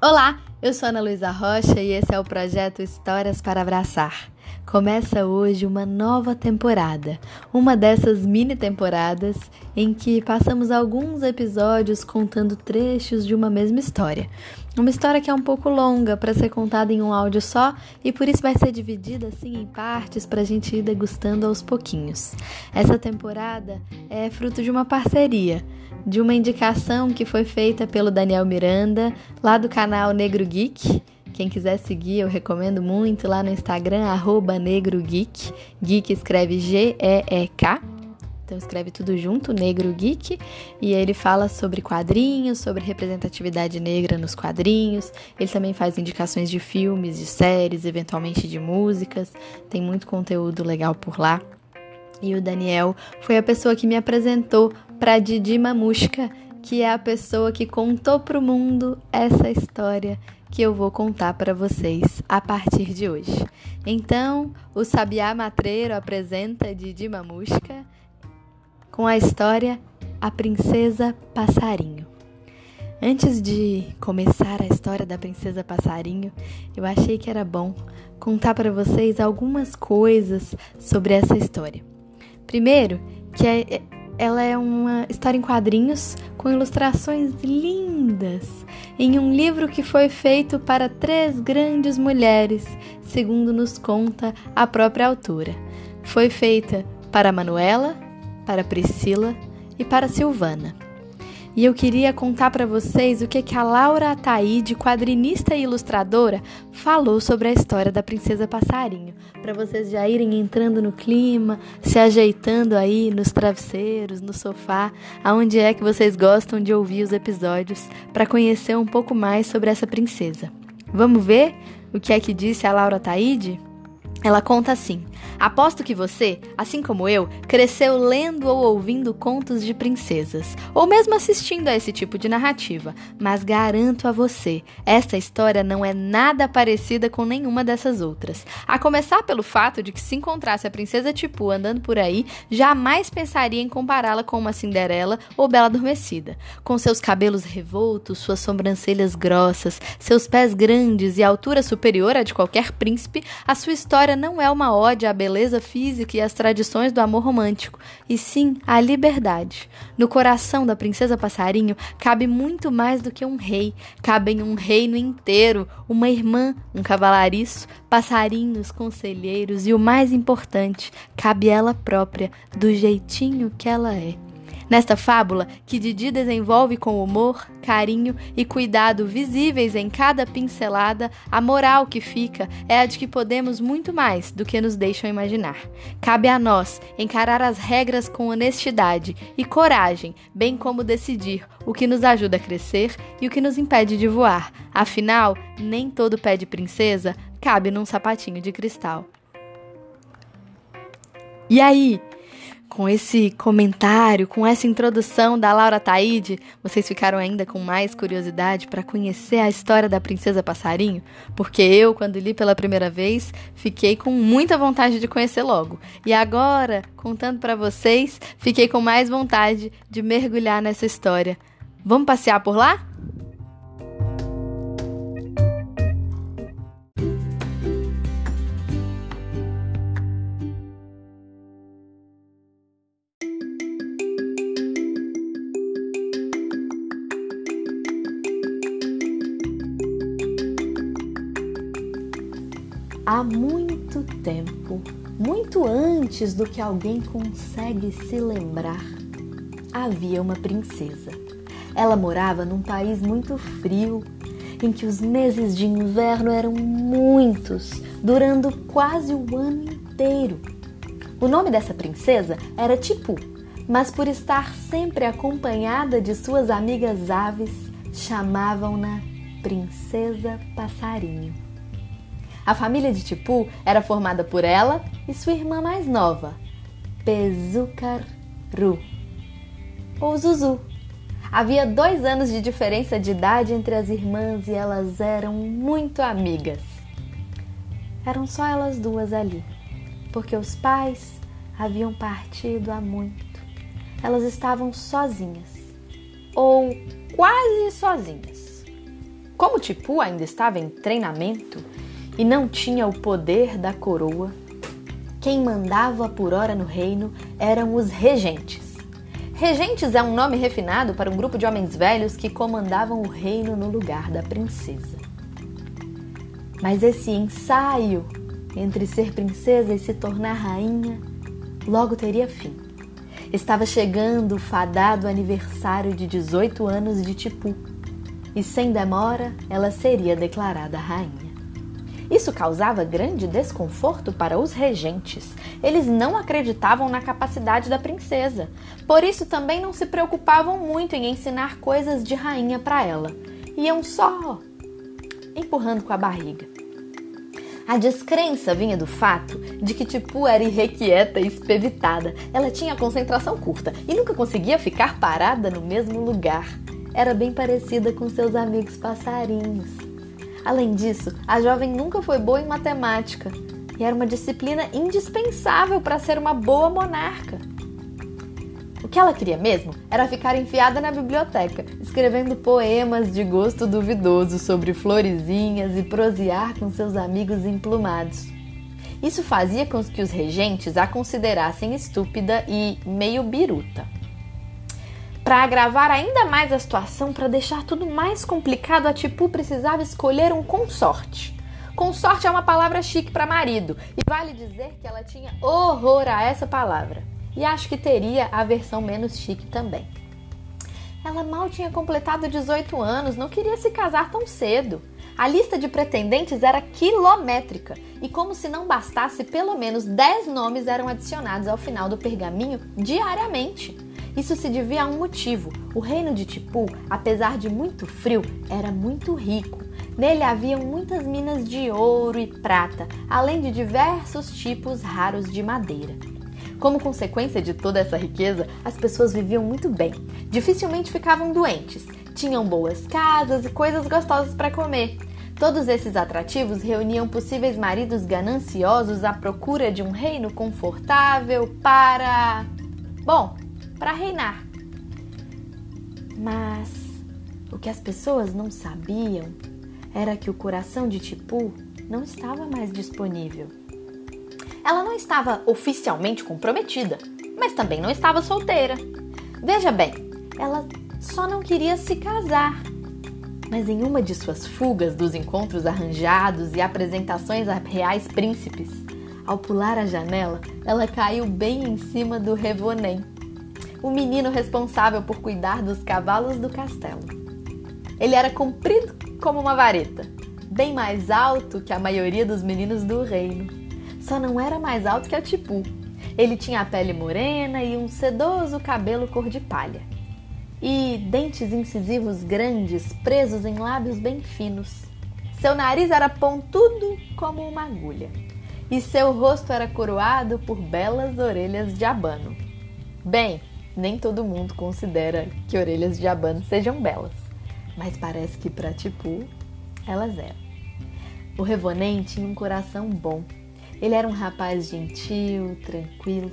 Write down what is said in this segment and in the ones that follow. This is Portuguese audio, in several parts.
Olá, eu sou Ana Luísa Rocha e esse é o projeto Histórias para Abraçar. Começa hoje uma nova temporada, uma dessas mini temporadas em que passamos alguns episódios contando trechos de uma mesma história. Uma história que é um pouco longa para ser contada em um áudio só e por isso vai ser dividida assim em partes para a gente ir degustando aos pouquinhos. Essa temporada é fruto de uma parceria de uma indicação que foi feita pelo Daniel Miranda, lá do canal Negro Geek. Quem quiser seguir, eu recomendo muito lá no Instagram, arroba Negro Geek. Geek escreve G-E-E-K. Então escreve tudo junto, Negro Geek, e ele fala sobre quadrinhos, sobre representatividade negra nos quadrinhos. Ele também faz indicações de filmes, de séries, eventualmente de músicas. Tem muito conteúdo legal por lá. E o Daniel foi a pessoa que me apresentou para Didi Mamushka, que é a pessoa que contou para o mundo essa história que eu vou contar para vocês a partir de hoje. Então, o Sabiá Matreiro apresenta Didi Mamushka com a história A Princesa Passarinho. Antes de começar a história da Princesa Passarinho, eu achei que era bom contar para vocês algumas coisas sobre essa história. Primeiro, que é, ela é uma história em quadrinhos com ilustrações lindas, em um livro que foi feito para três grandes mulheres, segundo nos conta a própria autora. Foi feita para Manuela, para Priscila e para Silvana. E eu queria contar para vocês o que, que a Laura Ataíde, quadrinista e ilustradora, falou sobre a história da Princesa Passarinho, para vocês já irem entrando no clima, se ajeitando aí nos travesseiros, no sofá, aonde é que vocês gostam de ouvir os episódios, para conhecer um pouco mais sobre essa princesa. Vamos ver o que é que disse a Laura Ataíde? Ela conta assim: Aposto que você, assim como eu, cresceu lendo ou ouvindo contos de princesas, ou mesmo assistindo a esse tipo de narrativa, mas garanto a você, essa história não é nada parecida com nenhuma dessas outras. A começar pelo fato de que se encontrasse a princesa Tipu andando por aí, jamais pensaria em compará-la com uma Cinderela ou Bela Adormecida. Com seus cabelos revoltos, suas sobrancelhas grossas, seus pés grandes e altura superior à de qualquer príncipe, a sua história não é uma ode à beleza beleza física e as tradições do amor romântico, e sim a liberdade. No coração da princesa passarinho cabe muito mais do que um rei, cabem um reino inteiro, uma irmã, um cavalariço, passarinhos, conselheiros e o mais importante, cabe ela própria, do jeitinho que ela é. Nesta fábula, que Didi desenvolve com humor, carinho e cuidado visíveis em cada pincelada, a moral que fica é a de que podemos muito mais do que nos deixam imaginar. Cabe a nós encarar as regras com honestidade e coragem, bem como decidir o que nos ajuda a crescer e o que nos impede de voar. Afinal, nem todo pé de princesa cabe num sapatinho de cristal. E aí, com esse comentário, com essa introdução da Laura Taide, vocês ficaram ainda com mais curiosidade para conhecer a história da Princesa Passarinho? Porque eu, quando li pela primeira vez, fiquei com muita vontade de conhecer logo. E agora, contando para vocês, fiquei com mais vontade de mergulhar nessa história. Vamos passear por lá? Muito antes do que alguém consegue se lembrar, havia uma princesa. Ela morava num país muito frio, em que os meses de inverno eram muitos, durando quase o ano inteiro. O nome dessa princesa era Tipu, mas por estar sempre acompanhada de suas amigas aves, chamavam-na Princesa Passarinho. A família de Tipu era formada por ela e sua irmã mais nova, Pezucaru, ou Zuzu. Havia dois anos de diferença de idade entre as irmãs e elas eram muito amigas. Eram só elas duas ali, porque os pais haviam partido há muito. Elas estavam sozinhas, ou quase sozinhas. Como Tipu ainda estava em treinamento e não tinha o poder da coroa, quem mandava por hora no reino eram os regentes. Regentes é um nome refinado para um grupo de homens velhos que comandavam o reino no lugar da princesa. Mas esse ensaio entre ser princesa e se tornar rainha logo teria fim. Estava chegando o fadado aniversário de 18 anos de Tipu, e sem demora ela seria declarada rainha. Isso causava grande desconforto para os regentes. Eles não acreditavam na capacidade da princesa, por isso também não se preocupavam muito em ensinar coisas de rainha para ela. Iam só empurrando com a barriga. A descrença vinha do fato de que Tipu era irrequieta e espevitada. Ela tinha concentração curta e nunca conseguia ficar parada no mesmo lugar. Era bem parecida com seus amigos passarinhos. Além disso, a jovem nunca foi boa em matemática e era uma disciplina indispensável para ser uma boa monarca. O que ela queria mesmo era ficar enfiada na biblioteca, escrevendo poemas de gosto duvidoso sobre florezinhas e prosear com seus amigos emplumados. Isso fazia com que os regentes a considerassem estúpida e meio biruta. Para agravar ainda mais a situação, para deixar tudo mais complicado, a Tipu precisava escolher um consorte. Consorte é uma palavra chique para marido, e vale dizer que ela tinha horror a essa palavra e acho que teria a versão menos chique também. Ela mal tinha completado 18 anos, não queria se casar tão cedo. A lista de pretendentes era quilométrica e, como se não bastasse, pelo menos 10 nomes eram adicionados ao final do pergaminho diariamente. Isso se devia a um motivo. O reino de Tipu, apesar de muito frio, era muito rico. Nele haviam muitas minas de ouro e prata, além de diversos tipos raros de madeira. Como consequência de toda essa riqueza, as pessoas viviam muito bem, dificilmente ficavam doentes, tinham boas casas e coisas gostosas para comer. Todos esses atrativos reuniam possíveis maridos gananciosos à procura de um reino confortável para. Bom, para reinar. Mas o que as pessoas não sabiam era que o coração de Tipu não estava mais disponível. Ela não estava oficialmente comprometida, mas também não estava solteira. Veja bem, ela só não queria se casar. Mas em uma de suas fugas dos encontros arranjados e apresentações a reais príncipes, ao pular a janela, ela caiu bem em cima do Revonem, o menino responsável por cuidar dos cavalos do castelo. Ele era comprido como uma vareta, bem mais alto que a maioria dos meninos do reino só não era mais alto que a Tipu. Ele tinha a pele morena e um sedoso cabelo cor de palha. E dentes incisivos grandes presos em lábios bem finos. Seu nariz era pontudo como uma agulha. E seu rosto era coroado por belas orelhas de abano. Bem, nem todo mundo considera que orelhas de abano sejam belas, mas parece que para Tipu elas eram. O Revonem tinha um coração bom ele era um rapaz gentil, tranquilo.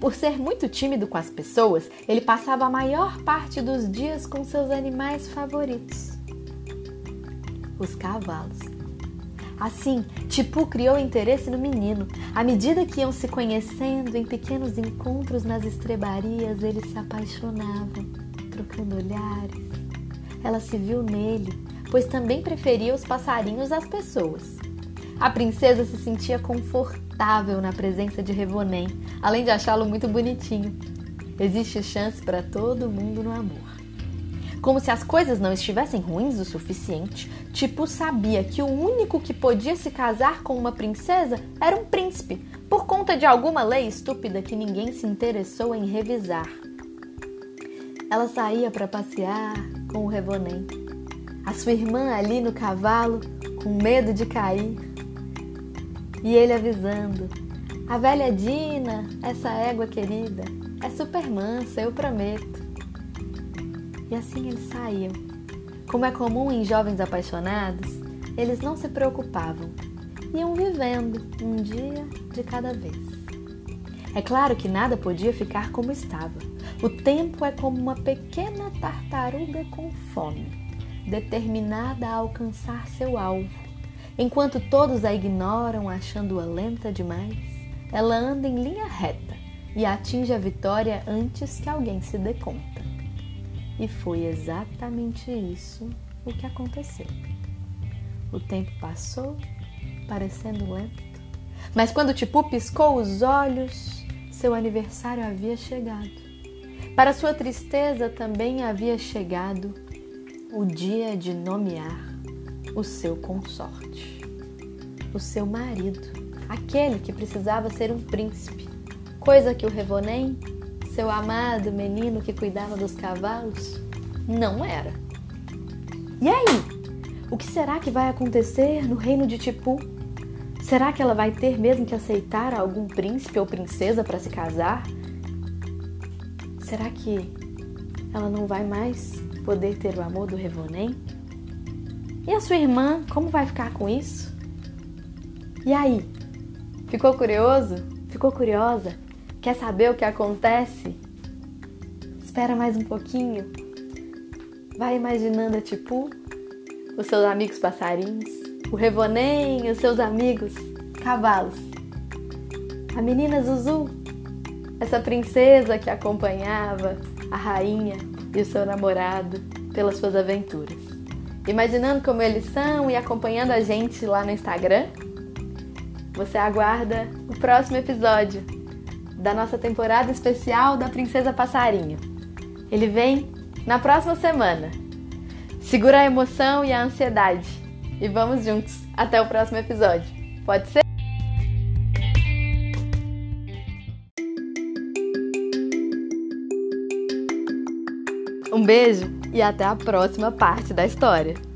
Por ser muito tímido com as pessoas, ele passava a maior parte dos dias com seus animais favoritos, os cavalos. Assim, Tipu criou interesse no menino. À medida que iam se conhecendo em pequenos encontros nas estrebarias, eles se apaixonavam, trocando olhares. Ela se viu nele, pois também preferia os passarinhos às pessoas. A princesa se sentia confortável na presença de Revonem, além de achá-lo muito bonitinho. Existe chance para todo mundo no amor. Como se as coisas não estivessem ruins o suficiente, Tipo sabia que o único que podia se casar com uma princesa era um príncipe, por conta de alguma lei estúpida que ninguém se interessou em revisar. Ela saía para passear com o Revonem. A sua irmã ali no cavalo, com medo de cair, e ele avisando: A velha Dina, essa égua querida, é super mansa, eu prometo. E assim eles saíam. Como é comum em jovens apaixonados, eles não se preocupavam, iam vivendo um dia de cada vez. É claro que nada podia ficar como estava. O tempo é como uma pequena tartaruga com fome. determinada a alcançar seu alvo. Enquanto todos a ignoram, achando-a lenta demais, ela anda em linha reta e atinge a vitória antes que alguém se dê conta. E foi exatamente isso o que aconteceu. O tempo passou, parecendo lento, mas quando Tipu piscou os olhos, seu aniversário havia chegado. Para sua tristeza também havia chegado o dia de nomear o seu consorte, o seu marido, aquele que precisava ser um príncipe, coisa que o Revonem, seu amado menino que cuidava dos cavalos, não era. E aí? O que será que vai acontecer no reino de Tipu? Será que ela vai ter mesmo que aceitar algum príncipe ou princesa para se casar? Será que ela não vai mais poder ter o amor do Revonem? E a sua irmã, como vai ficar com isso? E aí? Ficou curioso? Ficou curiosa? Quer saber o que acontece? Espera mais um pouquinho. Vai imaginando a Tipu, os seus amigos passarinhos, o Revonem, os seus amigos cavalos, a menina Zuzu, essa princesa que acompanhava a rainha e o seu namorado pelas suas aventuras. Imaginando como eles são e acompanhando a gente lá no Instagram? Você aguarda o próximo episódio da nossa temporada especial da Princesa Passarinho. Ele vem na próxima semana. Segura a emoção e a ansiedade e vamos juntos até o próximo episódio. Pode ser? Um beijo e até a próxima parte da história.